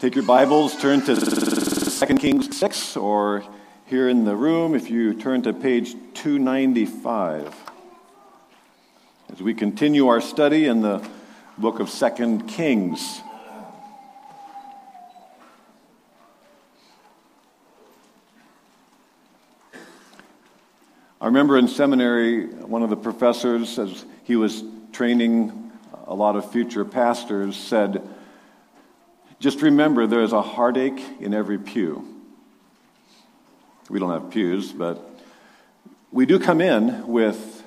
Take your Bibles, turn to 2 Kings 6, or here in the room, if you turn to page 295. As we continue our study in the book of 2 Kings. I remember in seminary, one of the professors, as he was training a lot of future pastors, said, just remember, there is a heartache in every pew. We don't have pews, but we do come in with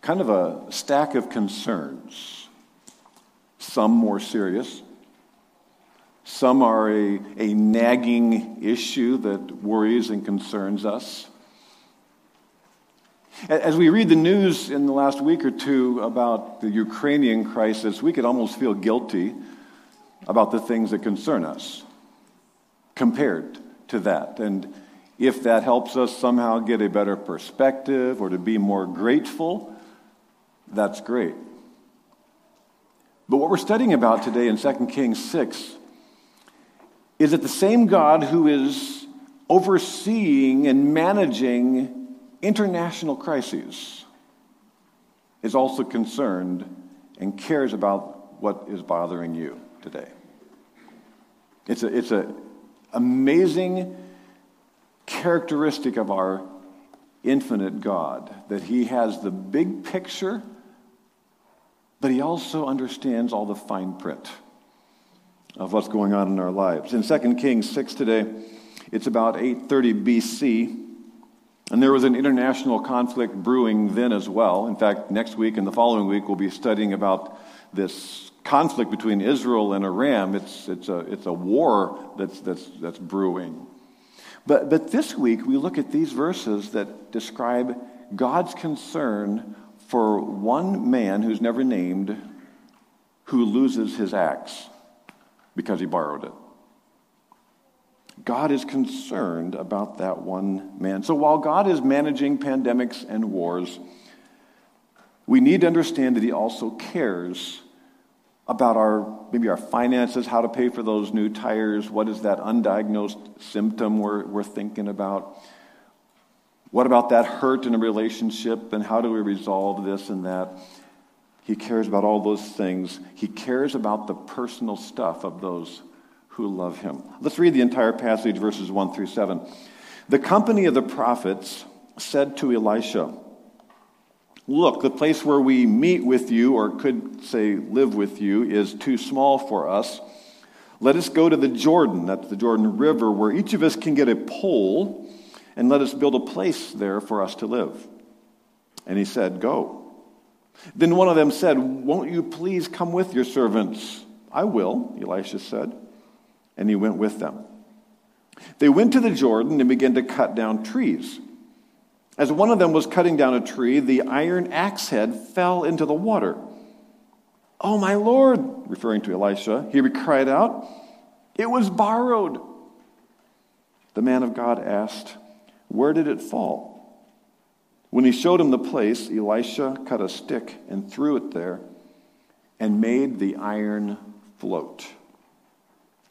kind of a stack of concerns. Some more serious, some are a, a nagging issue that worries and concerns us. As we read the news in the last week or two about the Ukrainian crisis, we could almost feel guilty about the things that concern us compared to that. And if that helps us somehow get a better perspective or to be more grateful, that's great. But what we're studying about today in 2 Kings 6 is that the same God who is overseeing and managing international crises is also concerned and cares about what is bothering you today. It's a, it's a amazing characteristic of our infinite God that He has the big picture, but He also understands all the fine print of what's going on in our lives. In 2 Kings 6 today, it's about 830 BC. And there was an international conflict brewing then as well. In fact, next week and the following week, we'll be studying about this conflict between Israel and Aram. It's, it's, a, it's a war that's, that's, that's brewing. But, but this week, we look at these verses that describe God's concern for one man who's never named who loses his axe because he borrowed it. God is concerned about that one man. So while God is managing pandemics and wars, we need to understand that he also cares about our maybe our finances, how to pay for those new tires. What is that undiagnosed symptom we're, we're thinking about? What about that hurt in a relationship and how do we resolve this and that? He cares about all those things. He cares about the personal stuff of those who love him. Let's read the entire passage, verses 1 through 7. The company of the prophets said to Elisha, Look, the place where we meet with you, or could say live with you, is too small for us. Let us go to the Jordan, that's the Jordan River, where each of us can get a pole, and let us build a place there for us to live. And he said, Go. Then one of them said, Won't you please come with your servants? I will, Elisha said. And he went with them. They went to the Jordan and began to cut down trees. As one of them was cutting down a tree, the iron axe head fell into the water. Oh, my Lord, referring to Elisha, he cried out, It was borrowed. The man of God asked, Where did it fall? When he showed him the place, Elisha cut a stick and threw it there and made the iron float.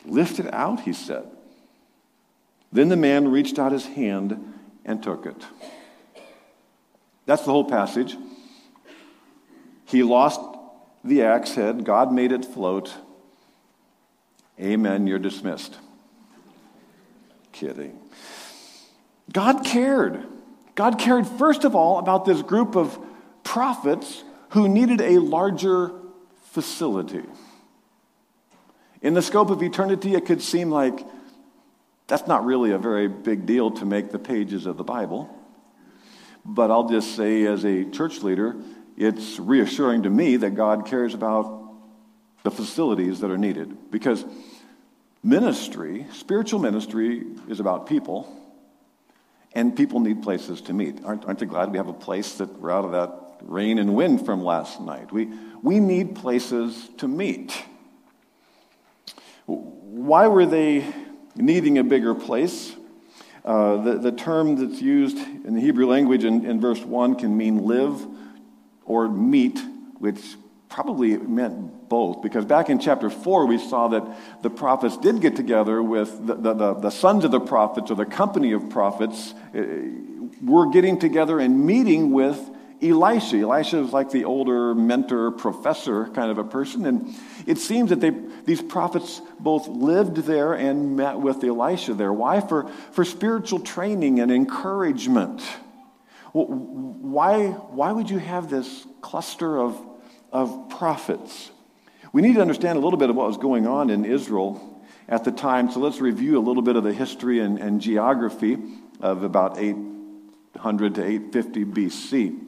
Lift it out, he said. Then the man reached out his hand and took it. That's the whole passage. He lost the axe head, God made it float. Amen, you're dismissed. Kidding. God cared. God cared, first of all, about this group of prophets who needed a larger facility. In the scope of eternity, it could seem like that's not really a very big deal to make the pages of the Bible. But I'll just say, as a church leader, it's reassuring to me that God cares about the facilities that are needed. Because ministry, spiritual ministry, is about people, and people need places to meet. Aren't, aren't you glad we have a place that we're out of that rain and wind from last night? We, we need places to meet. Why were they needing a bigger place? Uh, the, the term that's used in the Hebrew language in, in verse 1 can mean live or meet, which probably meant both because back in chapter 4 we saw that the prophets did get together with the, the, the, the sons of the prophets or the company of prophets uh, were getting together and meeting with Elisha. Elisha is like the older mentor, professor kind of a person. And it seems that they, these prophets both lived there and met with Elisha there. Why? For, for spiritual training and encouragement. Well, why, why would you have this cluster of, of prophets? We need to understand a little bit of what was going on in Israel at the time. So let's review a little bit of the history and, and geography of about 800 to 850 BC.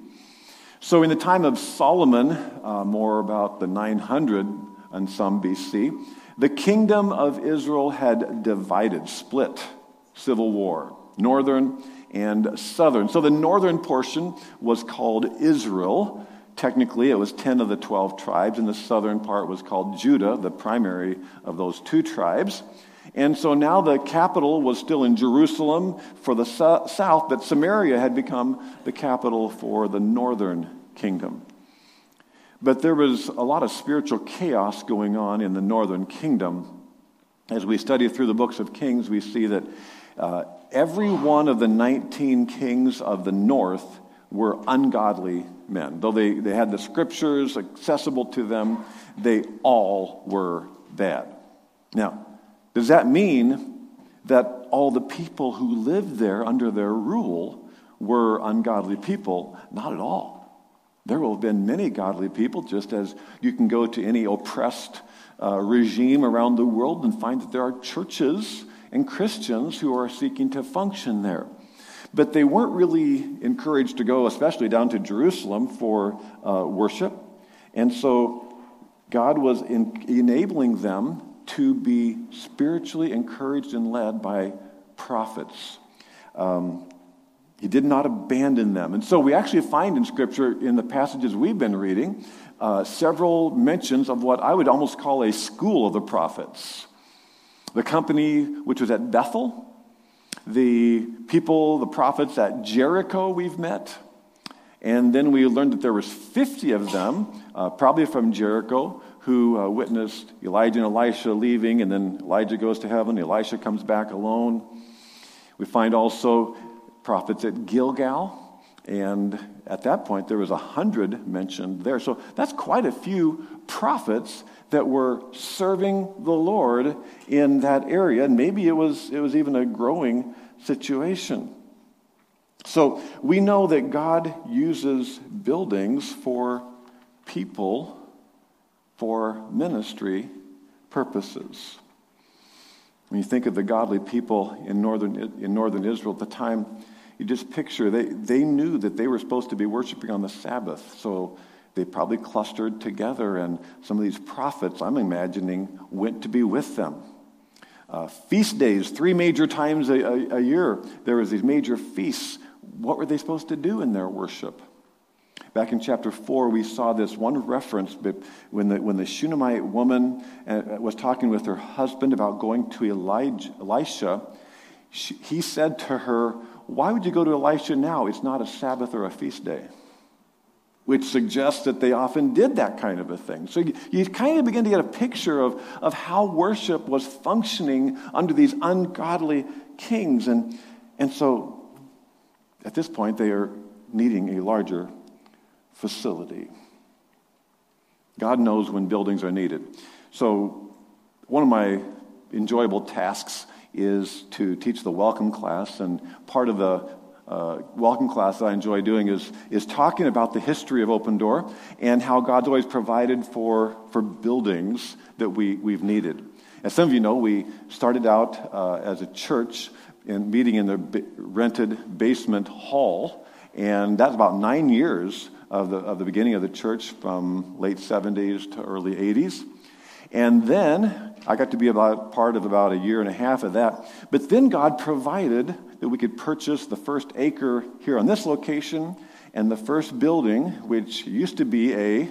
So, in the time of Solomon, uh, more about the 900 and some BC, the kingdom of Israel had divided, split, civil war, northern and southern. So, the northern portion was called Israel. Technically, it was 10 of the 12 tribes, and the southern part was called Judah, the primary of those two tribes. And so now the capital was still in Jerusalem for the south, but Samaria had become the capital for the northern kingdom. But there was a lot of spiritual chaos going on in the northern kingdom. As we study through the books of Kings, we see that uh, every one of the 19 kings of the north were ungodly men. Though they, they had the scriptures accessible to them, they all were bad. Now, does that mean that all the people who lived there under their rule were ungodly people? Not at all. There will have been many godly people, just as you can go to any oppressed uh, regime around the world and find that there are churches and Christians who are seeking to function there. But they weren't really encouraged to go, especially down to Jerusalem for uh, worship. And so God was in, enabling them to be spiritually encouraged and led by prophets. Um, he did not abandon them. And so we actually find in Scripture, in the passages we've been reading, uh, several mentions of what I would almost call a school of the prophets. The company which was at Bethel, the people, the prophets at Jericho we've met, and then we learned that there was 50 of them, uh, probably from Jericho, who uh, witnessed Elijah and Elisha leaving, and then Elijah goes to heaven, Elisha comes back alone. We find also prophets at Gilgal. And at that point, there was a hundred mentioned there. So that's quite a few prophets that were serving the Lord in that area. And maybe it was, it was even a growing situation. So we know that God uses buildings for people, for ministry purposes. When you think of the godly people in northern, in northern Israel at the time, you just picture they, they knew that they were supposed to be worshiping on the Sabbath. So they probably clustered together, and some of these prophets, I'm imagining, went to be with them. Uh, feast days, three major times a, a, a year, there was these major feasts. What were they supposed to do in their worship? Back in chapter 4, we saw this one reference when the, when the Shunammite woman uh, was talking with her husband about going to Elijah, Elisha. She, he said to her, why would you go to Elisha now? It's not a Sabbath or a feast day. Which suggests that they often did that kind of a thing. So you, you kind of begin to get a picture of, of how worship was functioning under these ungodly kings. And, and so at this point, they are needing a larger facility. God knows when buildings are needed. So, one of my enjoyable tasks is to teach the welcome class. And part of the uh, welcome class that I enjoy doing is, is talking about the history of Open Door and how God's always provided for, for buildings that we, we've needed. As some of you know, we started out uh, as a church in meeting in the rented basement hall, and that's about nine years of the, of the beginning of the church from late 70s to early 80s. And then I got to be about part of about a year and a half of that. But then God provided that we could purchase the first acre here on this location and the first building, which used to be a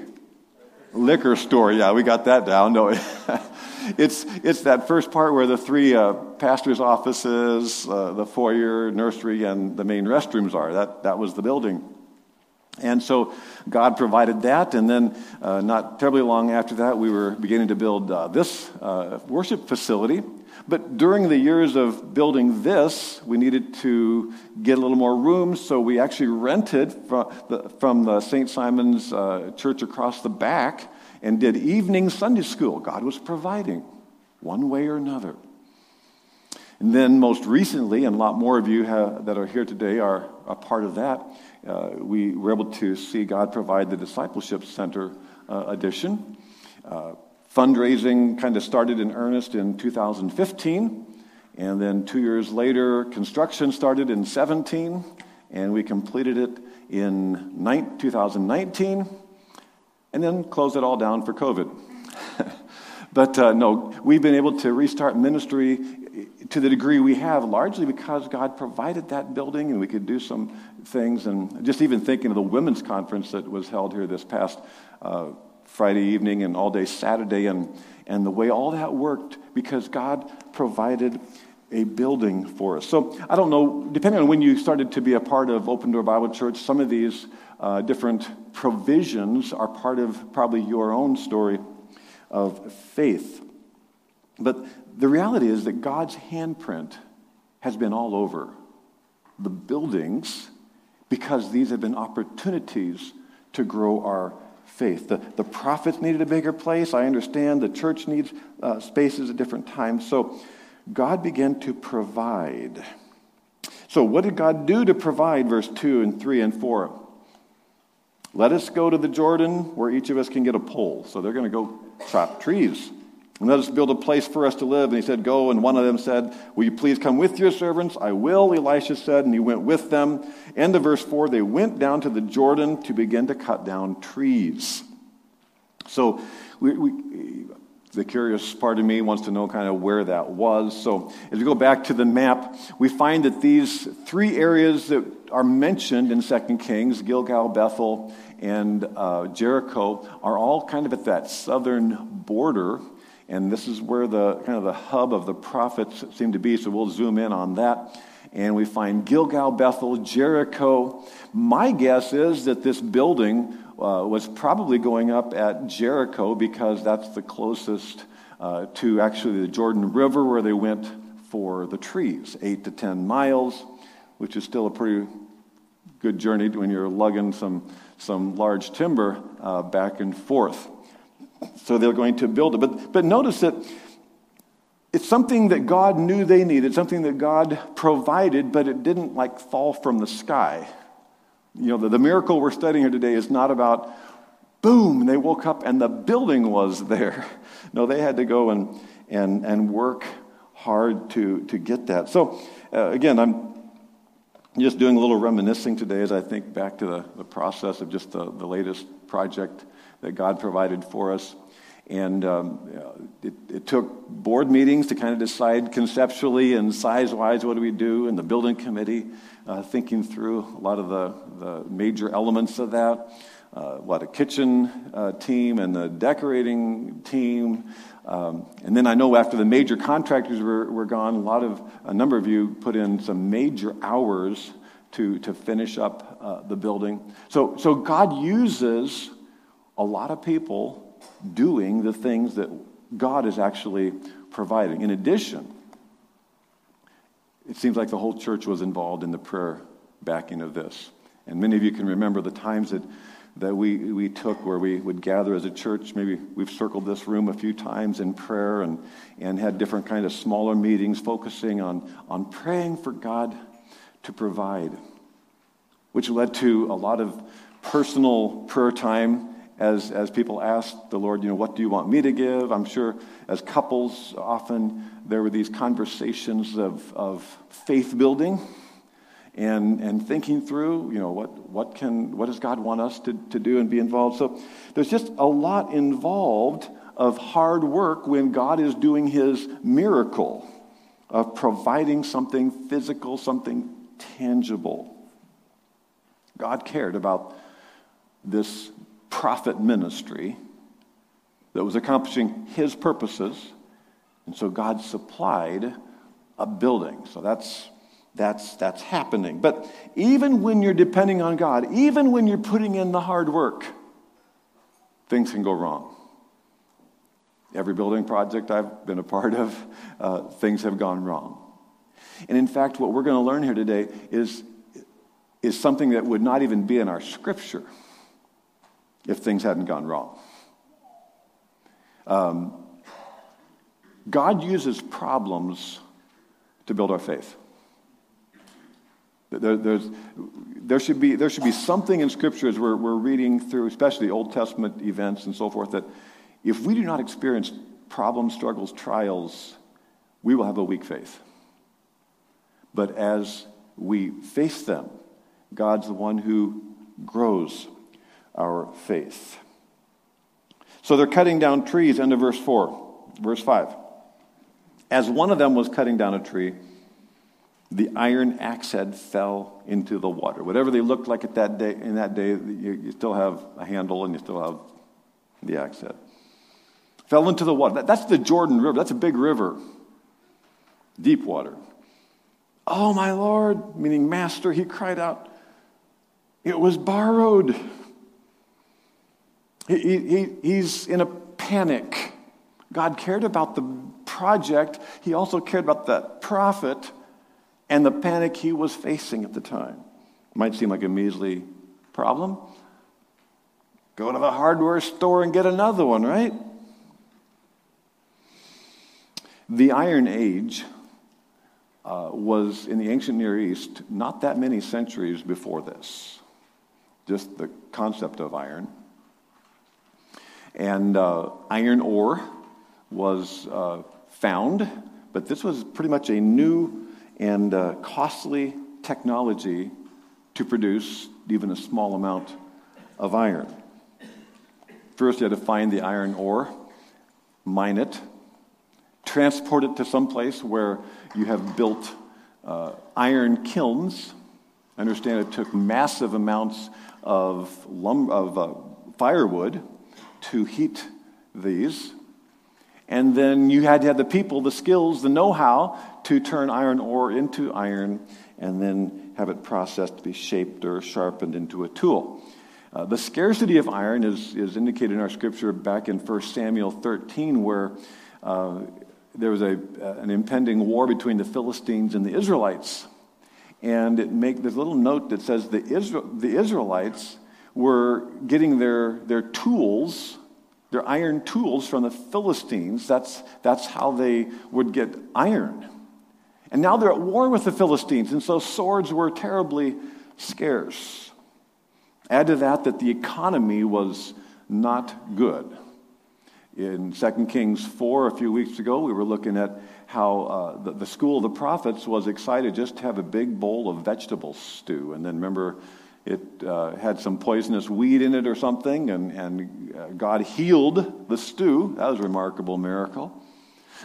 liquor store. Yeah, we got that down. No, it's, it's that first part where the three uh, pastors' offices, uh, the foyer, nursery, and the main restrooms are. That, that was the building. And so God provided that, and then uh, not terribly long after that, we were beginning to build uh, this uh, worship facility. But during the years of building this, we needed to get a little more room, so we actually rented from the, from the St. Simon's uh, Church across the back and did evening Sunday school. God was providing one way or another. And then, most recently, and a lot more of you have, that are here today are a part of that, uh, we were able to see God provide the Discipleship Center uh, addition. Uh, fundraising kind of started in earnest in 2015, and then two years later, construction started in 17, and we completed it in 2019, and then closed it all down for COVID. but uh, no, we've been able to restart ministry to the degree we have, largely because God provided that building and we could do some things. And just even thinking of the women's conference that was held here this past uh, Friday evening and all day Saturday, and, and the way all that worked because God provided a building for us. So I don't know, depending on when you started to be a part of Open Door Bible Church, some of these uh, different provisions are part of probably your own story of faith. But the reality is that God's handprint has been all over the buildings because these have been opportunities to grow our faith. The, the prophets needed a bigger place. I understand the church needs uh, spaces at different times. So God began to provide. So, what did God do to provide? Verse 2 and 3 and 4. Let us go to the Jordan where each of us can get a pole. So they're going to go chop trees. And let us build a place for us to live. And he said, Go. And one of them said, Will you please come with your servants? I will, Elisha said. And he went with them. End of verse 4 they went down to the Jordan to begin to cut down trees. So we, we, the curious part of me wants to know kind of where that was. So as we go back to the map, we find that these three areas that are mentioned in 2 Kings, Gilgal, Bethel, and uh, Jericho, are all kind of at that southern border and this is where the kind of the hub of the prophets seem to be. So we'll zoom in on that. And we find Gilgal, Bethel, Jericho. My guess is that this building uh, was probably going up at Jericho because that's the closest uh, to actually the Jordan River where they went for the trees, eight to ten miles, which is still a pretty good journey when you're lugging some, some large timber uh, back and forth. So they're going to build it. But, but notice that it's something that God knew they needed, something that God provided, but it didn't like fall from the sky. You know, the, the miracle we're studying here today is not about boom, they woke up and the building was there. No, they had to go and, and, and work hard to, to get that. So, uh, again, I'm just doing a little reminiscing today as I think back to the, the process of just the, the latest project that God provided for us. And um, it, it, took board meetings to kind of decide conceptually and size wise what do we do, and the building committee uh, thinking through a lot of the, the major elements of that. Uh, what a kitchen uh, team and the decorating team. Um, and then I know after the major contractors were, were gone, a lot of a number of you put in some major hours to, to finish up uh, the building. So, so God uses a lot of people doing the things that God is actually providing. In addition, it seems like the whole church was involved in the prayer backing of this. And many of you can remember the times that, that we, we took where we would gather as a church. Maybe we've circled this room a few times in prayer and, and had different kind of smaller meetings focusing on, on praying for God to provide, which led to a lot of personal prayer time as, as people asked the Lord, you know, what do you want me to give? I'm sure as couples, often there were these conversations of, of faith building and, and thinking through, you know, what, what, can, what does God want us to, to do and be involved? So there's just a lot involved of hard work when God is doing his miracle of providing something physical, something tangible. God cared about this prophet ministry that was accomplishing his purposes. And so God supplied a building. So that's that's, that's happening. But even when you're depending on God, even when you're putting in the hard work, things can go wrong. Every building project I've been a part of, uh, things have gone wrong. And in fact, what we're going to learn here today is, is something that would not even be in our scripture if things hadn't gone wrong. Um, God uses problems to build our faith. There, there, should be, there should be something in Scripture as we're, we're reading through, especially the Old Testament events and so forth, that if we do not experience problems, struggles, trials, we will have a weak faith. But as we face them, God's the one who grows our faith. So they're cutting down trees, end of verse 4, verse 5. As one of them was cutting down a tree, the iron axe head fell into the water. Whatever they looked like at that day, in that day, you, you still have a handle and you still have the axe head. Fell into the water. That, that's the Jordan River. That's a big river, deep water. Oh, my Lord, meaning Master, he cried out, It was borrowed. He, he, he's in a panic. God cared about the project, he also cared about that prophet and the panic he was facing at the time. Might seem like a measly problem. Go to the hardware store and get another one, right? The Iron Age uh, was in the ancient Near East not that many centuries before this. Just the concept of iron. And uh, iron ore was uh, found, but this was pretty much a new and uh, costly technology to produce even a small amount of iron. First, you had to find the iron ore, mine it, transport it to some place where you have built uh, iron kilns. I understand it took massive amounts of, lum- of uh, firewood to heat these. And then you had to have the people, the skills, the know how to turn iron ore into iron and then have it processed to be shaped or sharpened into a tool. Uh, the scarcity of iron is, is indicated in our scripture back in 1 Samuel 13, where uh, there was a, uh, an impending war between the Philistines and the Israelites. And it make this little note that says the, Israel, the Israelites were getting their, their tools their iron tools from the Philistines. That's, that's how they would get iron. And now they're at war with the Philistines, and so swords were terribly scarce. Add to that that the economy was not good. In 2 Kings 4, a few weeks ago, we were looking at how uh, the, the school of the prophets was excited just to have a big bowl of vegetable stew. And then remember, it uh, had some poisonous weed in it or something, and, and uh, God healed the stew. That was a remarkable miracle.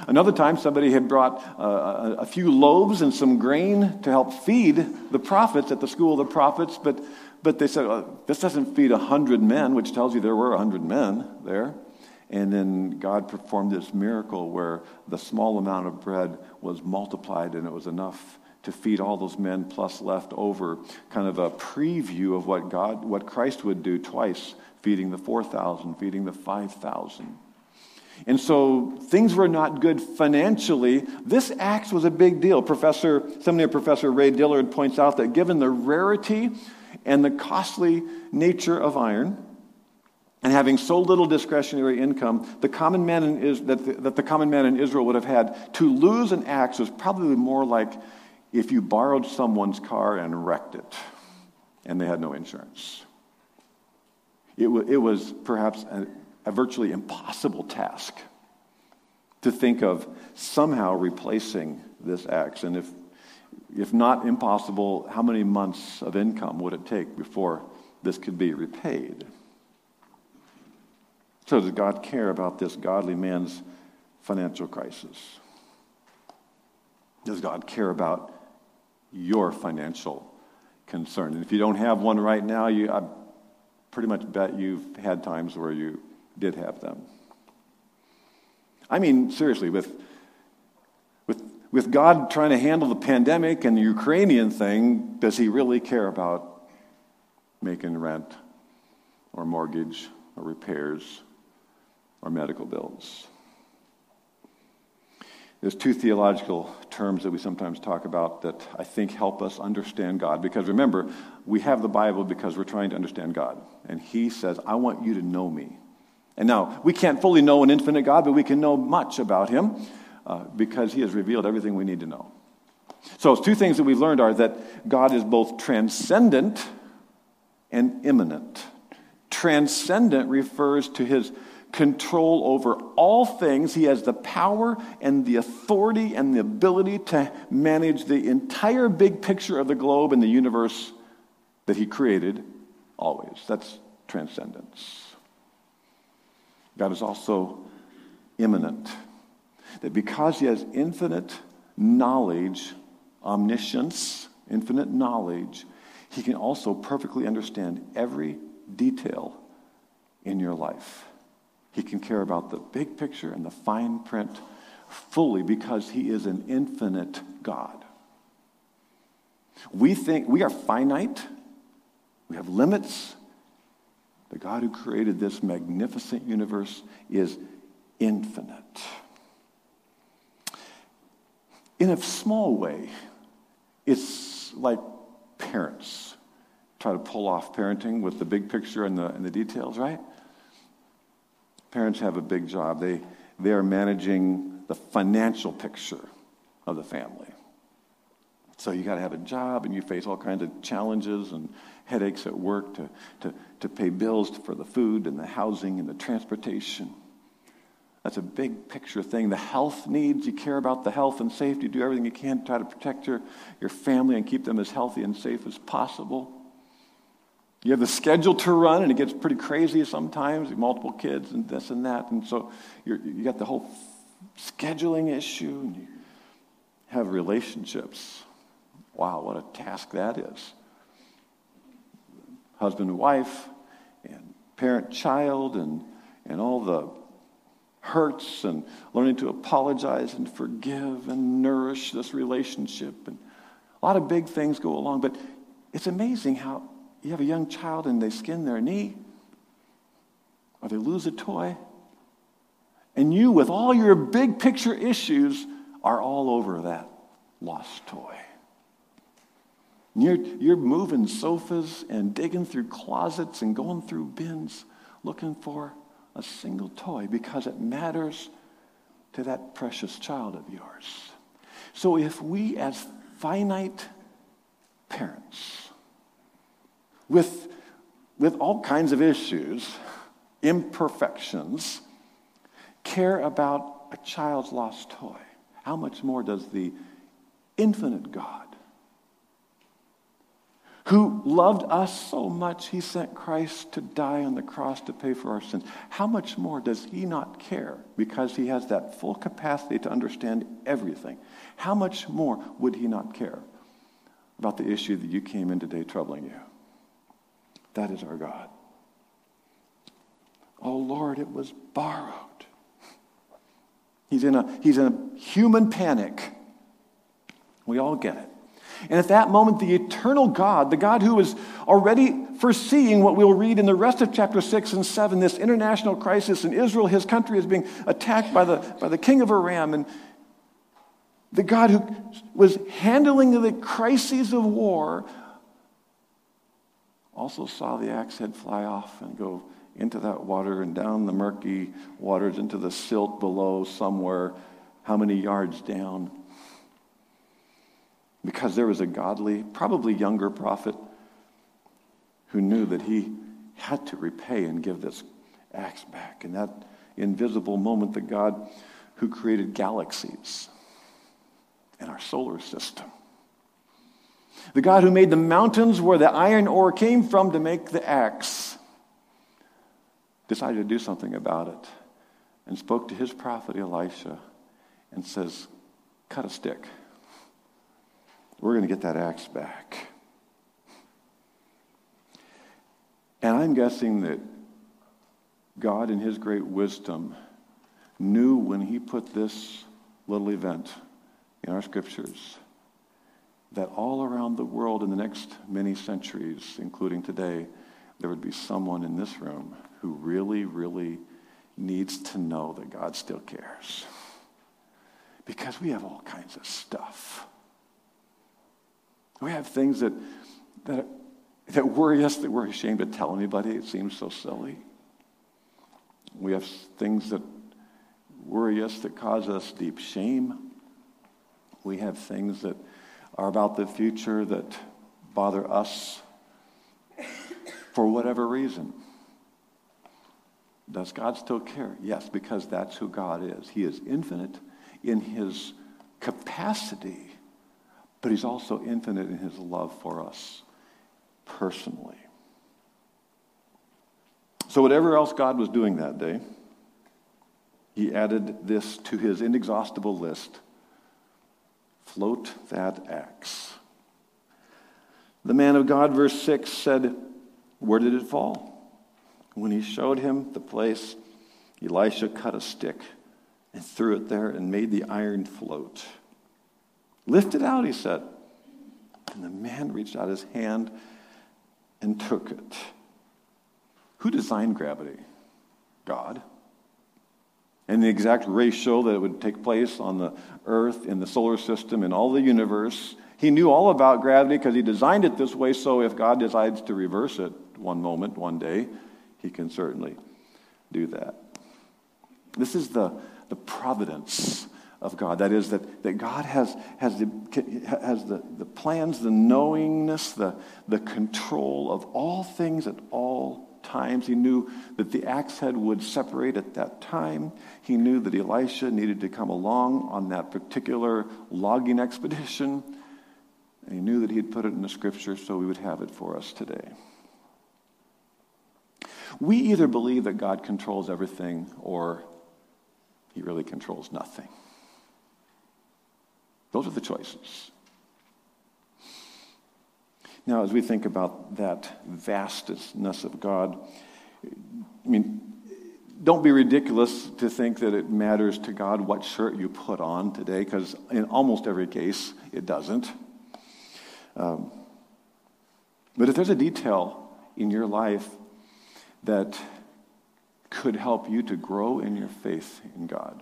Another time, somebody had brought uh, a few loaves and some grain to help feed the prophets at the school of the prophets, but, but they said, oh, This doesn't feed a hundred men, which tells you there were a hundred men there. And then God performed this miracle where the small amount of bread was multiplied and it was enough to feed all those men plus left over, kind of a preview of what God, what Christ would do twice, feeding the 4,000, feeding the 5,000. And so things were not good financially. This axe was a big deal. Professor, seminary professor Ray Dillard points out that given the rarity and the costly nature of iron, and having so little discretionary income, the common man in, is, that, the, that the common man in Israel would have had to lose an axe was probably more like if you borrowed someone's car and wrecked it and they had no insurance. It, w- it was perhaps a, a virtually impossible task to think of somehow replacing this axe. And if, if not impossible, how many months of income would it take before this could be repaid? So, does God care about this godly man's financial crisis? Does God care about your financial concern. And if you don't have one right now, you, I pretty much bet you've had times where you did have them. I mean, seriously, with, with, with God trying to handle the pandemic and the Ukrainian thing, does he really care about making rent or mortgage or repairs or medical bills? There's two theological terms that we sometimes talk about that I think help us understand God. Because remember, we have the Bible because we're trying to understand God. And He says, I want you to know me. And now, we can't fully know an infinite God, but we can know much about Him uh, because He has revealed everything we need to know. So, two things that we've learned are that God is both transcendent and immanent. Transcendent refers to His control over all things. He has the power and the authority and the ability to manage the entire big picture of the globe and the universe that He created always. That's transcendence. God is also immanent. That because He has infinite knowledge, omniscience, infinite knowledge, He can also perfectly understand every detail in your life. He can care about the big picture and the fine print fully because he is an infinite God. We think we are finite, we have limits. The God who created this magnificent universe is infinite. In a small way, it's like parents try to pull off parenting with the big picture and the, and the details, right? Parents have a big job. They, they are managing the financial picture of the family. So you got to have a job, and you face all kinds of challenges and headaches at work to, to, to pay bills for the food and the housing and the transportation. That's a big picture thing. The health needs, you care about the health and safety, do everything you can to try to protect your, your family and keep them as healthy and safe as possible. You have the schedule to run, and it gets pretty crazy sometimes, multiple kids and this and that. And so you you got the whole scheduling issue, and you have relationships. Wow, what a task that is. Husband and wife, and parent child, and, and all the hurts, and learning to apologize and forgive and nourish this relationship. And a lot of big things go along, but it's amazing how you have a young child and they skin their knee, or they lose a toy, and you, with all your big picture issues, are all over that lost toy. You're, you're moving sofas and digging through closets and going through bins looking for a single toy because it matters to that precious child of yours. So if we, as finite parents, with, with all kinds of issues, imperfections, care about a child's lost toy. How much more does the infinite God, who loved us so much, he sent Christ to die on the cross to pay for our sins. How much more does he not care because he has that full capacity to understand everything? How much more would he not care about the issue that you came in today troubling you? That is our God. Oh Lord, it was borrowed. He's in a, he's in a human panic. We all get it. And at that moment, the eternal God, the God who is already foreseeing what we'll read in the rest of chapter 6 and 7, this international crisis in Israel, his country is being attacked by the, by the king of Aram. And the God who was handling the crises of war also saw the axe head fly off and go into that water and down the murky waters into the silt below somewhere, how many yards down? Because there was a godly, probably younger prophet who knew that he had to repay and give this axe back. In that invisible moment, the God who created galaxies and our solar system the God who made the mountains where the iron ore came from to make the axe, decided to do something about it and spoke to his prophet Elisha and says, Cut a stick. We're going to get that axe back. And I'm guessing that God, in his great wisdom, knew when he put this little event in our scriptures that all around the world in the next many centuries, including today, there would be someone in this room who really, really needs to know that God still cares. Because we have all kinds of stuff. We have things that, that, that worry us that we're ashamed to tell anybody. It seems so silly. We have things that worry us that cause us deep shame. We have things that are about the future that bother us for whatever reason. Does God still care? Yes, because that's who God is. He is infinite in his capacity, but he's also infinite in his love for us personally. So, whatever else God was doing that day, he added this to his inexhaustible list float that axe. The man of God, verse 6, said, Where did it fall? When he showed him the place, Elisha cut a stick and threw it there and made the iron float. Lift it out, he said. And the man reached out his hand and took it. Who designed gravity? God. And the exact ratio that it would take place on the earth, in the solar system, in all the universe. He knew all about gravity because he designed it this way, so if God decides to reverse it one moment, one day, he can certainly do that. This is the, the providence of God. That is, that, that God has, has, the, has the, the plans, the knowingness, the, the control of all things at all times. He knew that the axe head would separate at that time. He knew that Elisha needed to come along on that particular logging expedition. And he knew that he had put it in the scripture so we would have it for us today. We either believe that God controls everything or he really controls nothing. Those are the choices. Now, as we think about that vastness of God, I mean, don't be ridiculous to think that it matters to God what shirt you put on today, because in almost every case, it doesn't. Um, but if there's a detail in your life that could help you to grow in your faith in God,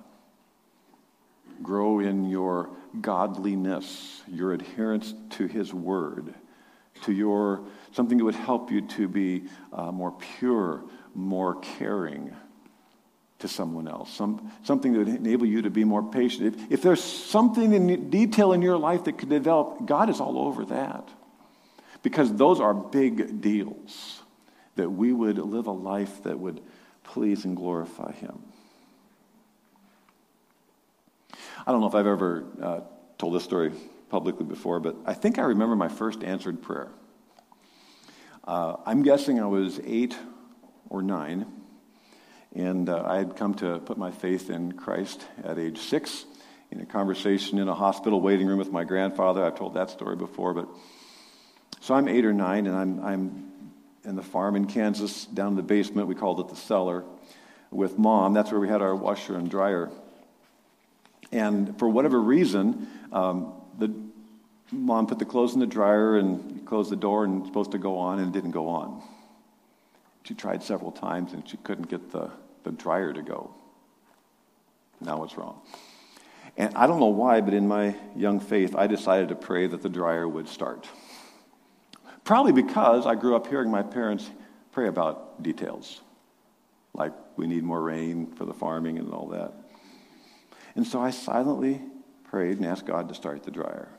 grow in your godliness, your adherence to His Word, to your something that would help you to be uh, more pure, more caring to someone else, some, something that would enable you to be more patient. If, if there's something in detail in your life that could develop, God is all over that. Because those are big deals that we would live a life that would please and glorify Him. I don't know if I've ever uh, told this story publicly before, but I think I remember my first answered prayer. Uh, I'm guessing I was eight or nine, and uh, I had come to put my faith in Christ at age six in a conversation in a hospital waiting room with my grandfather. I've told that story before, but so I'm eight or nine, and I'm, I'm in the farm in Kansas, down in the basement. We called it the cellar with mom. That's where we had our washer and dryer. And for whatever reason, um, the mom put the clothes in the dryer and closed the door and supposed to go on, and it didn't go on. She tried several times and she couldn't get the, the dryer to go. Now what's wrong? And I don't know why, but in my young faith, I decided to pray that the dryer would start. Probably because I grew up hearing my parents pray about details, like we need more rain for the farming and all that. And so I silently prayed and asked God to start the dryer.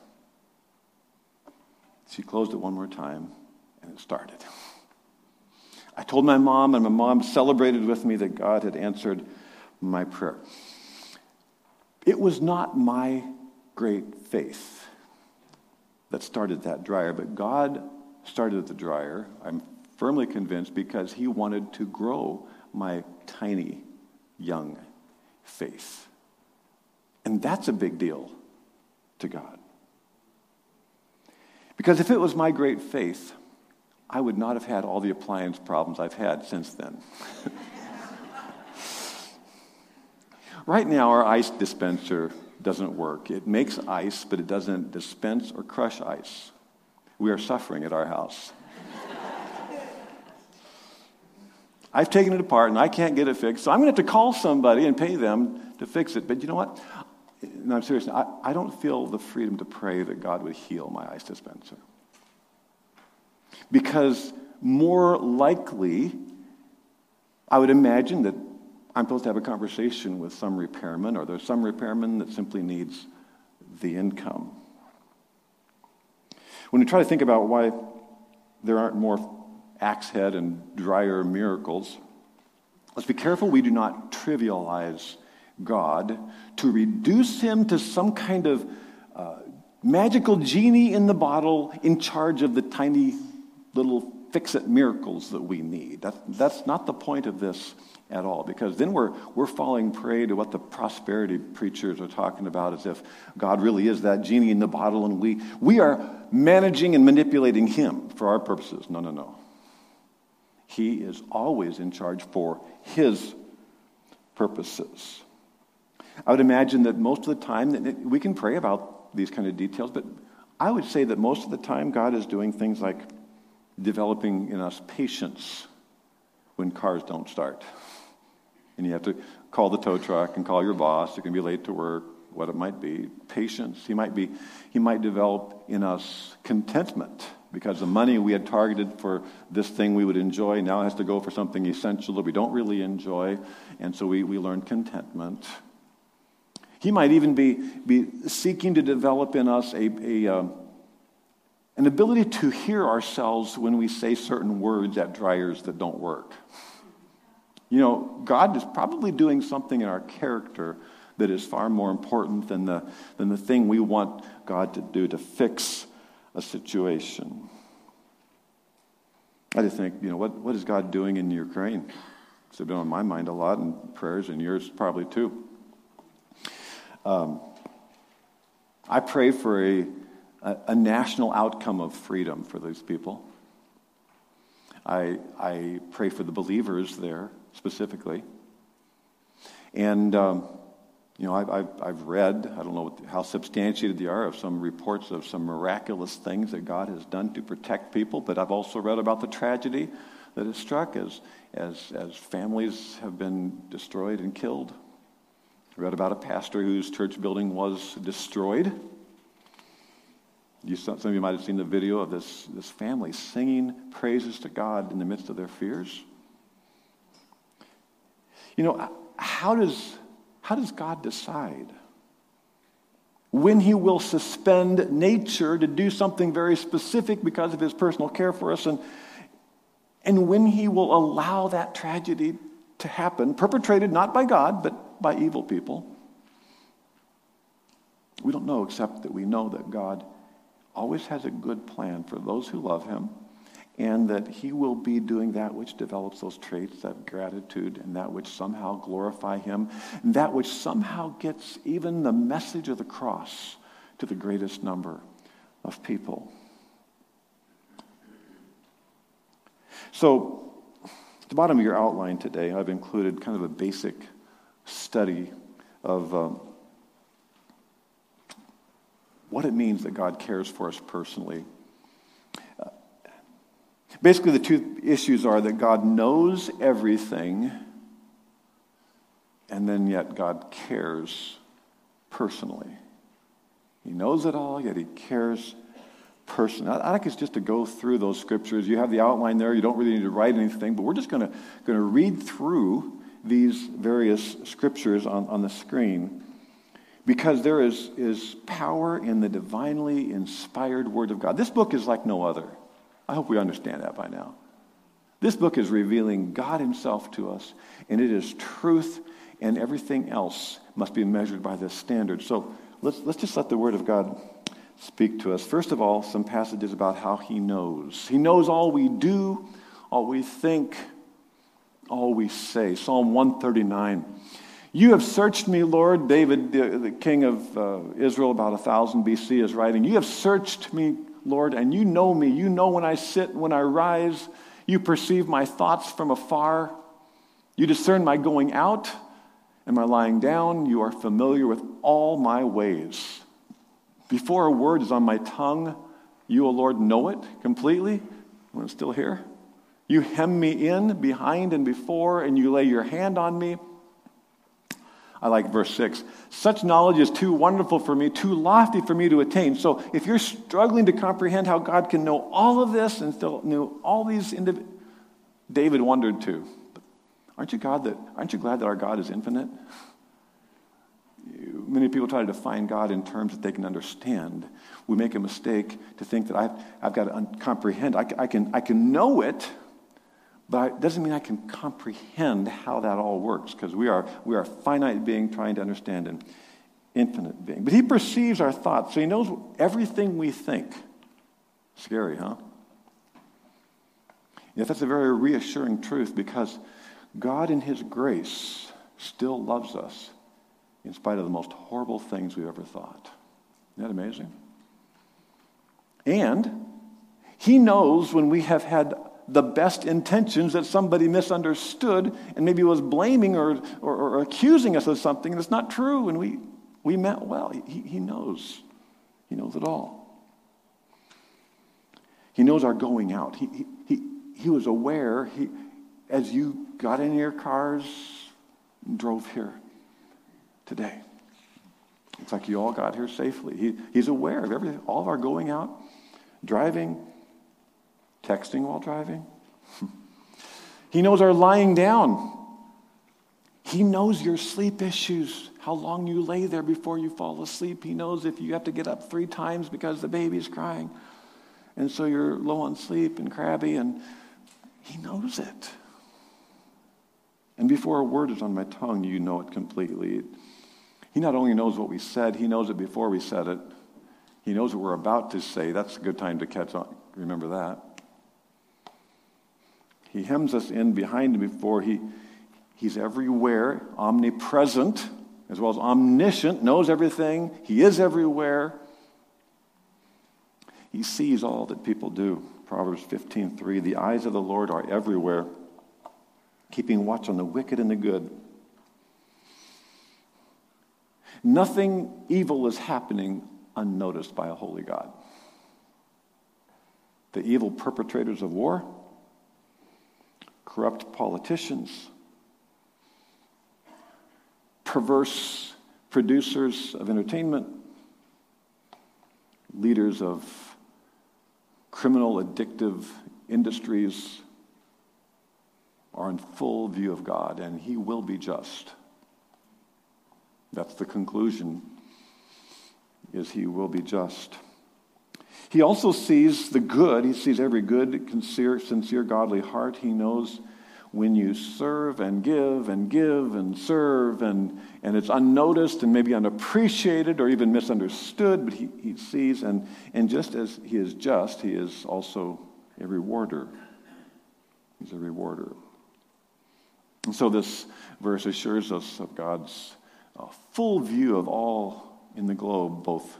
She closed it one more time, and it started. I told my mom, and my mom celebrated with me that God had answered my prayer. It was not my great faith that started that dryer, but God started the dryer, I'm firmly convinced, because he wanted to grow my tiny, young faith. And that's a big deal to God. Because if it was my great faith, I would not have had all the appliance problems I've had since then. right now, our ice dispenser doesn't work. It makes ice, but it doesn't dispense or crush ice. We are suffering at our house. I've taken it apart and I can't get it fixed, so I'm going to have to call somebody and pay them to fix it. But you know what? No, I'm serious. I, I don't feel the freedom to pray that God would heal my ice dispenser. Because more likely, I would imagine that I'm supposed to have a conversation with some repairman, or there's some repairman that simply needs the income. When we try to think about why there aren't more axe head and dryer miracles, let's be careful we do not trivialize God to reduce him to some kind of uh, magical genie in the bottle in charge of the tiny little fix it miracles that we need. That, that's not the point of this at all, because then we're, we're falling prey to what the prosperity preachers are talking about as if God really is that genie in the bottle and we, we are managing and manipulating him for our purposes. No, no, no. He is always in charge for his purposes. I would imagine that most of the time we can pray about these kind of details, but I would say that most of the time God is doing things like developing in us patience when cars don't start. And you have to call the tow truck and call your boss. You can be late to work, what it might be. Patience. He might be, he might develop in us contentment because the money we had targeted for this thing we would enjoy now has to go for something essential that we don't really enjoy. And so we, we learn contentment. He might even be, be seeking to develop in us a, a uh, an ability to hear ourselves when we say certain words at dryers that don't work. You know, God is probably doing something in our character that is far more important than the, than the thing we want God to do to fix a situation. I just think, you know, what, what is God doing in Ukraine? It's been on my mind a lot, and prayers and yours probably too. Um, I pray for a a, a national outcome of freedom for these people. I, I pray for the believers there specifically. And, um, you know, I've, I've, I've, read, I don't know what, how substantiated they are, of some reports of some miraculous things that God has done to protect people, but I've also read about the tragedy that has struck as, as, as families have been destroyed and killed. I read about a pastor whose church building was destroyed you, some of you might have seen the video of this, this family singing praises to God in the midst of their fears. You know, how does, how does God decide when He will suspend nature to do something very specific because of His personal care for us, and, and when He will allow that tragedy to happen, perpetrated not by God, but by evil people? We don't know except that we know that God always has a good plan for those who love him, and that he will be doing that which develops those traits of gratitude and that which somehow glorify him, and that which somehow gets even the message of the cross to the greatest number of people. So, at the bottom of your outline today, I've included kind of a basic study of. Um, what it means that God cares for us personally. Uh, basically, the two issues are that God knows everything, and then yet God cares personally. He knows it all, yet He cares personally. I, like us just to go through those scriptures. You have the outline there. You don't really need to write anything, but we're just going to read through these various scriptures on, on the screen. Because there is, is power in the divinely inspired Word of God. This book is like no other. I hope we understand that by now. This book is revealing God Himself to us, and it is truth, and everything else must be measured by this standard. So let's, let's just let the Word of God speak to us. First of all, some passages about how He knows. He knows all we do, all we think, we say. Psalm 139. You have searched me, Lord. David, the, the king of uh, Israel, about 1000 BC, is writing, You have searched me, Lord, and you know me. You know when I sit, when I rise. You perceive my thoughts from afar. You discern my going out and my lying down? You are familiar with all my ways. Before a word is on my tongue, you, O Lord, know it completely when it's still here. You hem me in behind and before, and you lay your hand on me. I like verse 6. Such knowledge is too wonderful for me, too lofty for me to attain. So if you're struggling to comprehend how God can know all of this and still know all these individuals, David wondered too. Aren't you, God that, aren't you glad that our God is infinite? Many people try to define God in terms that they can understand. We make a mistake to think that I've, I've got to un- comprehend. I, I, can, I can know it, but it doesn't mean I can comprehend how that all works because we are, we are a finite being trying to understand an infinite being. But he perceives our thoughts, so he knows everything we think. Scary, huh? Yet that's a very reassuring truth because God, in his grace, still loves us in spite of the most horrible things we've ever thought. Isn't that amazing? And he knows when we have had the best intentions that somebody misunderstood and maybe was blaming or, or, or accusing us of something that's not true and we, we meant well. He, he knows. He knows it all. He knows our going out. He, he, he, he was aware he, as you got in your cars and drove here today. It's like you all got here safely. He, he's aware of everything, all of our going out, driving, texting while driving. he knows our lying down. He knows your sleep issues, how long you lay there before you fall asleep. He knows if you have to get up three times because the baby's crying. And so you're low on sleep and crabby, and he knows it. And before a word is on my tongue, you know it completely. He not only knows what we said, he knows it before we said it. He knows what we're about to say. That's a good time to catch on. Remember that. He hems us in behind him before. He, he's everywhere, omnipresent, as well as omniscient, knows everything. He is everywhere. He sees all that people do. Proverbs 15:3 The eyes of the Lord are everywhere, keeping watch on the wicked and the good. Nothing evil is happening unnoticed by a holy God. The evil perpetrators of war, corrupt politicians, perverse producers of entertainment, leaders of criminal addictive industries are in full view of God, and He will be just. That's the conclusion, is He will be just. He also sees the good. He sees every good, sincere, sincere, godly heart. He knows when you serve and give and give and serve, and, and it's unnoticed and maybe unappreciated or even misunderstood, but he, he sees, and, and just as he is just, he is also a rewarder. He's a rewarder. And so this verse assures us of God's uh, full view of all in the globe, both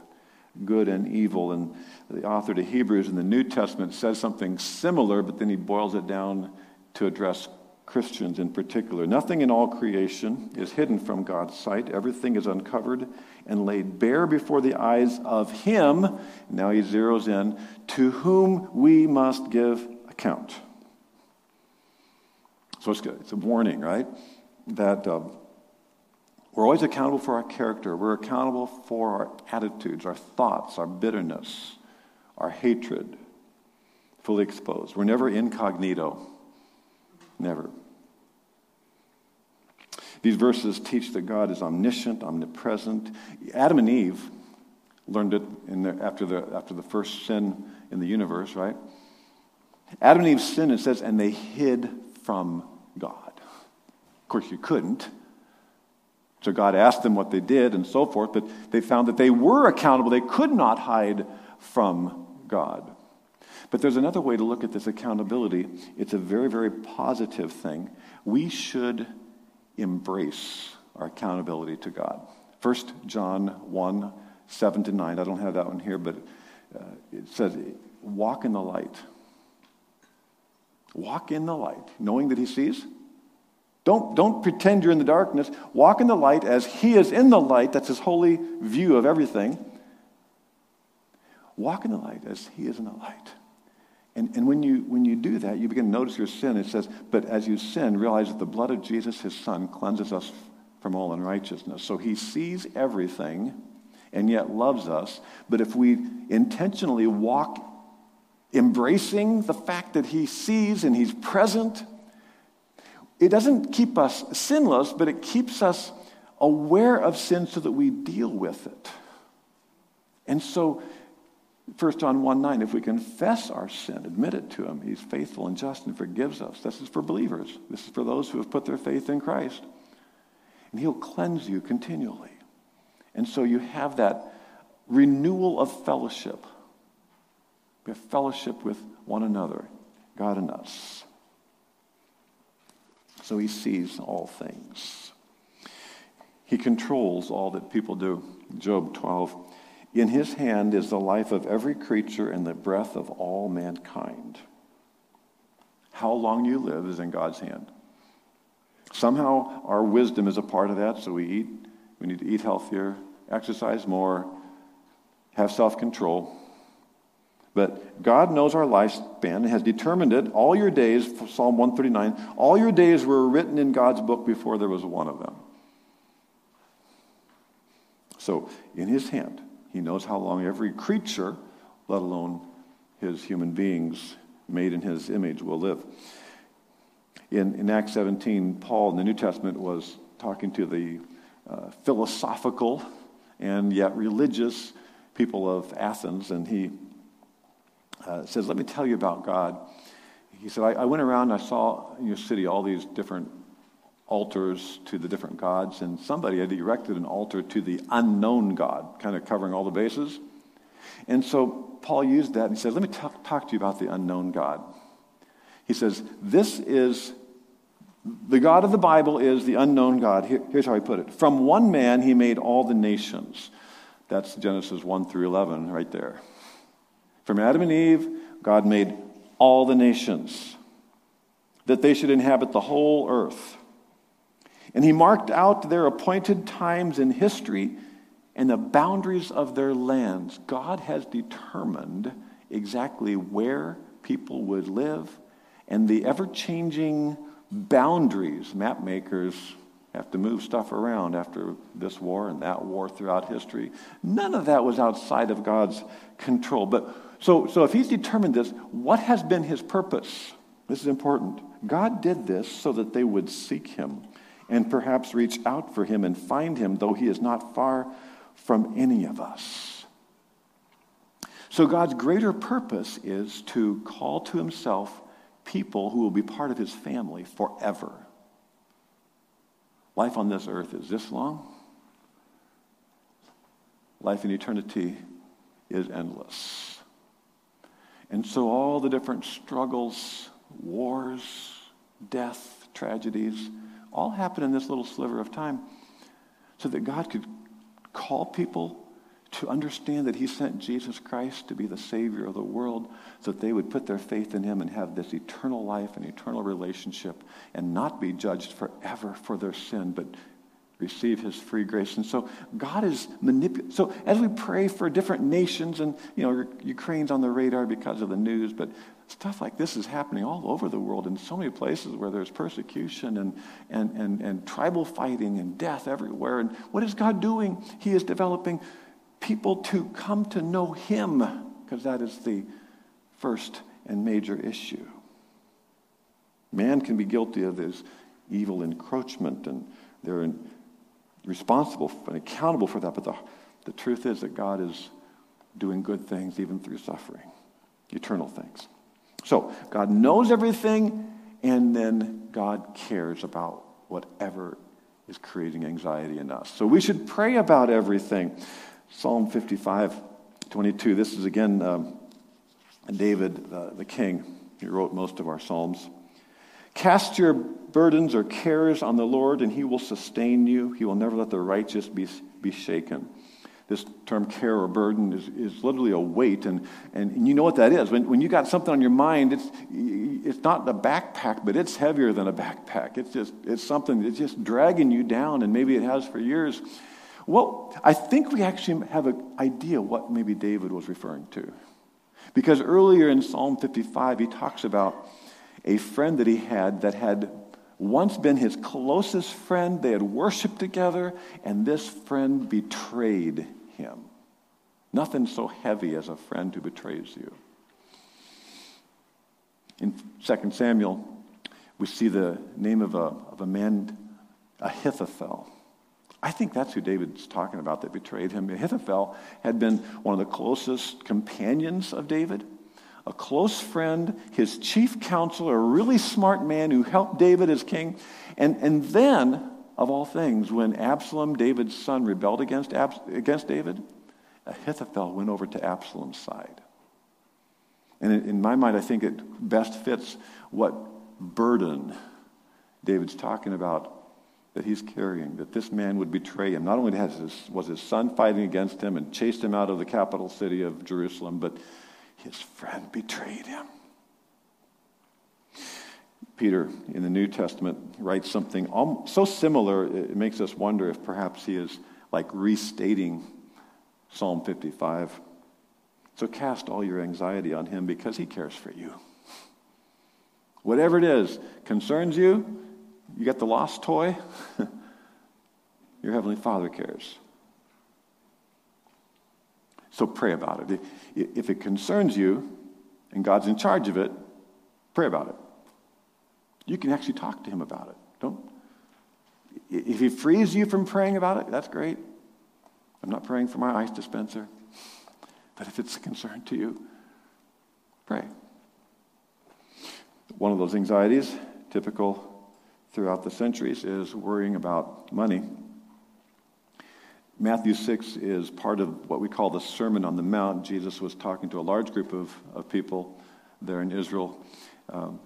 good and evil. And the author to Hebrews in the New Testament says something similar, but then he boils it down to address Christians in particular. Nothing in all creation is hidden from God's sight. Everything is uncovered and laid bare before the eyes of Him. Now he zeroes in, to whom we must give account. So it's, it's a warning, right? That uh, we're always accountable for our character. We're accountable for our attitudes, our thoughts, our bitterness, our hatred, fully exposed. We're never incognito. Never. These verses teach that God is omniscient, omnipresent. Adam and Eve learned it the, after, the, after the first sin in the universe, right? Adam and Eve sinned, it says, and they hid from God. Of course, you couldn't. So God asked them what they did and so forth, but they found that they were accountable. They could not hide from God. But there's another way to look at this accountability. It's a very, very positive thing. We should embrace our accountability to God. 1 John 1 7 to 9. I don't have that one here, but uh, it says, Walk in the light. Walk in the light, knowing that He sees, Don't, don't pretend you're in the darkness. Walk in the light as He is in the light. That's His holy view of everything. Walk in the light as He is in the light. And, and when, you, when you do that, you begin to notice your sin. It says, But as you sin, realize that the blood of Jesus, His Son, cleanses us from all unrighteousness. So He sees everything and yet loves us. But if we intentionally walk embracing the fact that He sees and He's present, it doesn't keep us sinless, but it keeps us aware of sin so that we deal with it. And so, 1 John 1 9, if we confess our sin, admit it to Him, He's faithful and just and forgives us. This is for believers, this is for those who have put their faith in Christ. And He'll cleanse you continually. And so you have that renewal of fellowship. We have fellowship with one another, God and us. So he sees all things. He controls all that people do. Job 12. In his hand is the life of every creature and the breath of all mankind. How long you live is in God's hand. Somehow our wisdom is a part of that, so we eat. We need to eat healthier, exercise more, have self control. But God knows our lifespan has determined it. All your days, Psalm 139, all your days were written in God's book before there was one of them. So, in his hand, he knows how long every creature, let alone his human beings made in his image, will live. In, in Acts 17, Paul in the New Testament was talking to the uh, philosophical and yet religious people of Athens, and he uh, says, Let me tell you about God. He said, I, I went around and I saw in your city all these different altars to the different gods, and somebody had erected an altar to the unknown God, kind of covering all the bases. And so Paul used that and he said, Let me talk, talk to you about the unknown God. He says, This is the God of the Bible is the unknown God. Here, here's how he put it From one man he made all the nations. That's Genesis 1 through 11, right there. From Adam and Eve, God made all the nations, that they should inhabit the whole earth. And he marked out their appointed times in history and the boundaries of their lands. God has determined exactly where people would live and the ever changing boundaries. Map makers have to move stuff around after this war and that war throughout history. None of that was outside of God's control. But so, so if he's determined this, what has been his purpose? This is important. God did this so that they would seek him and perhaps reach out for him and find him, though he is not far from any of us. So God's greater purpose is to call to himself people who will be part of his family forever. Life on this earth is this long. Life in eternity is endless. And so all the different struggles, wars, death, tragedies, all happen in this little sliver of time so that God could call people to understand that he sent Jesus Christ to be the Savior of the world so that they would put their faith in him and have this eternal life and eternal relationship and not be judged forever for their sin, but receive his free grace. And so God is manipulating. So as we pray for different nations, and you know, Ukraine's on the radar because of the news, but stuff like this is happening all over the world in so many places where there's persecution and, and, and, and tribal fighting and death everywhere. And what is God doing? He is developing people to come to know him, because that is the first and major issue. Man can be guilty of this evil encroachment, and they're in, responsible and accountable for that. But the, the truth is that God is doing good things even through suffering, eternal things. So God knows everything, and then God cares about whatever is creating anxiety in us. So we should pray about everything. Psalm 55, 22. This is again um, David, uh, the king. He wrote most of our Psalms. Cast your burdens or cares on the Lord, and he will sustain you. He will never let the righteous be, be shaken. this term care or burden is, is literally a weight, and, and you know what that is. When, when you got something on your mind, it's, it's not a backpack, but it's heavier than a backpack. It's just it's something that's just dragging you down, and maybe it has for years. Well, I think we actually have an idea what maybe David was referring to. Because earlier in Psalm 55, he talks about a friend that he had that had once been his closest friend. They had worshiped together, and this friend betrayed him. Nothing so heavy as a friend who betrays you. In 2 Samuel, we see the name of a, of a man, Ahithophel. I think that's who David's talking about that betrayed him. Ahithophel had been one of the closest companions of David, a close friend, his chief counselor, a really smart man who helped David as king. And, and then, of all things, when Absalom, David's son, rebelled against, against David, Ahithophel went over to Absalom's side. And in my mind, I think it best fits what burden David's talking about that he's carrying, that this man would betray him. Not only his, was his son fighting against him and chased him out of the capital city of Jerusalem, but his friend betrayed him. Peter in the New Testament writes something so similar, it makes us wonder if perhaps he is like restating Psalm 55. So cast all your anxiety on him because he cares for you. Whatever it is concerns you, you got the lost toy, your Heavenly Father cares. So pray about it. If it concerns you and God's in charge of it, pray about it. You can actually talk to Him about it. Don't. If He frees you from praying about it, that's great. I'm not praying for my ice dispenser. But if it's a concern to you, pray. One of those anxieties, typical throughout the centuries, is worrying about money. Matthew 6 is part of what we call the Sermon on the Mount. Jesus was talking to a large group of, of people there in Israel. Um,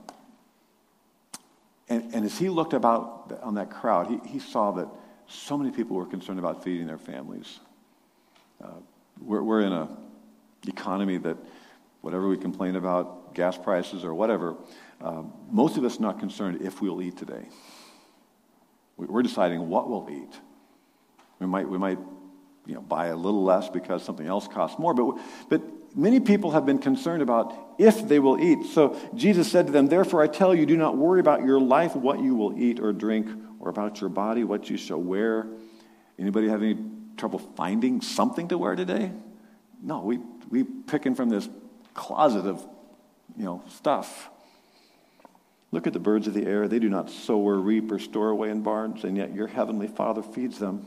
and, and, as he looked about on that crowd, he, he saw that so many people were concerned about feeding their families. Uh, we're, we're in an economy that, whatever we complain about, gas prices or whatever, uh, most of us are not concerned if we'll eat today. We're deciding what we'll eat. We might, we might you know, buy a little less because something else costs more, but, but many people have been concerned about if they will eat. So Jesus said to them, Therefore I tell you, do not worry about your life, what you will eat or drink, or about your body, what you shall wear. Anybody have any trouble finding something to wear today? No, we we picking from this closet of you know stuff. Look at the birds of the air. They do not sow or reap or store away in barns, and yet your heavenly Father feeds them.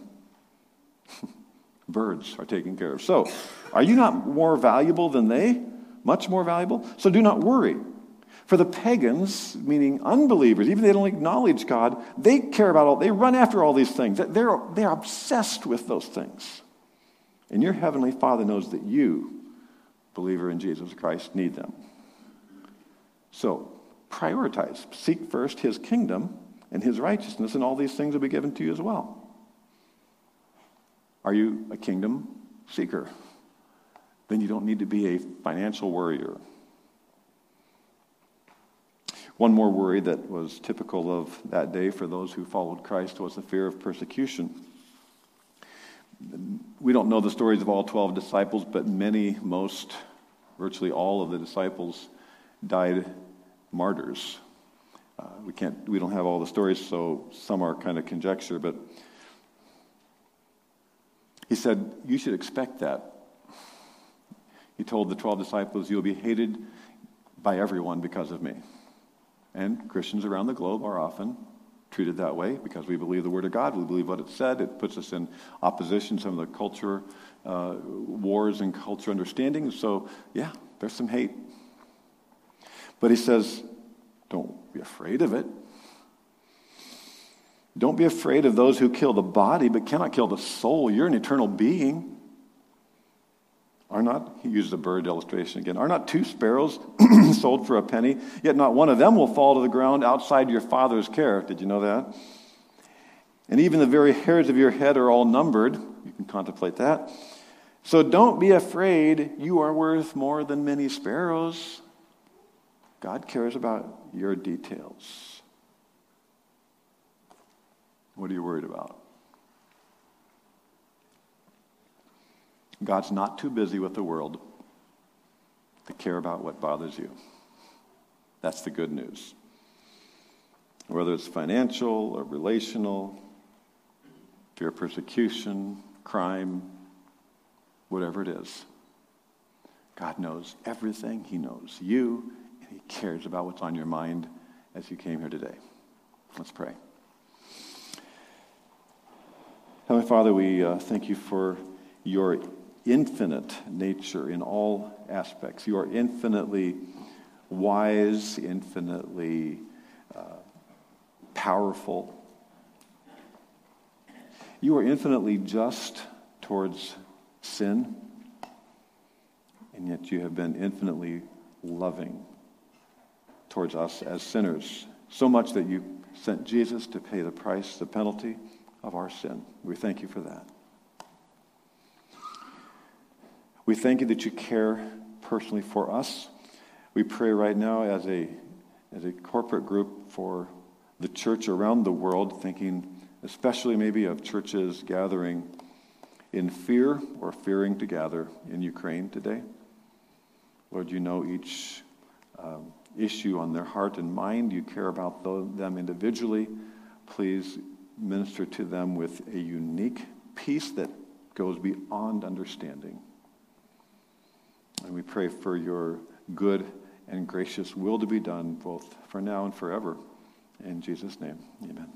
birds are taken care of. So, are you not more valuable than they? Much more valuable? So do not worry. For the pagans, meaning unbelievers, even they don't acknowledge God, they care about all, they run after all these things. They're, they're obsessed with those things. And your heavenly Father knows that you, believer in Jesus Christ, need them. So, prioritize. Seek first his kingdom and his righteousness, and all these things will be given to you as well. Are you a kingdom seeker? Then you don't need to be a financial worrier. One more worry that was typical of that day for those who followed Christ was the fear of persecution. We don't know the stories of all 12 disciples, but many, most, virtually all of the disciples died martyrs. Uh, we can't, we don't have all the stories, so some are kind of conjecture, but he said, You should expect that. He told the 12 disciples, You'll be hated by everyone because of me. And Christians around the globe are often treated that way because we believe the Word of God, we believe what it said. It puts us in opposition to some of the culture uh, wars and culture understanding. So, yeah, there's some hate. But he says, don't be afraid of it. Don't be afraid of those who kill the body but cannot kill the soul. You're an eternal being. Are not, he uses the bird illustration again, are not two sparrows sold for a penny? Yet not one of them will fall to the ground outside your father's care. Did you know that? And even the very hairs of your head are all numbered. You can contemplate that. So don't be afraid. You are worth more than many sparrows. God cares about your details. What are you worried about? God's not too busy with the world to care about what bothers you. That's the good news. Whether it's financial or relational, fear of persecution, crime, whatever it is. God knows everything. He knows you, and He cares about what's on your mind as you came here today. Let's pray. Heavenly Father, we uh, thank you for your infinite nature in all aspects. You are infinitely wise, infinitely uh, powerful. You are infinitely just towards sin, and yet you have been infinitely loving towards us as sinners, so much that you sent Jesus to pay the price, the penalty of our sin. We thank you for that. We thank you that you care personally for us. We pray right now as a, as a corporate group for the church around the world, thinking especially maybe of churches gathering in fear or fearing to gather in Ukraine today. Lord, you know each um, issue on their heart and mind. You care about them individually. Please minister to them with a unique peace that goes beyond understanding. And we pray for your good and gracious will to be done, both for now and forever. In Jesus' name, amen.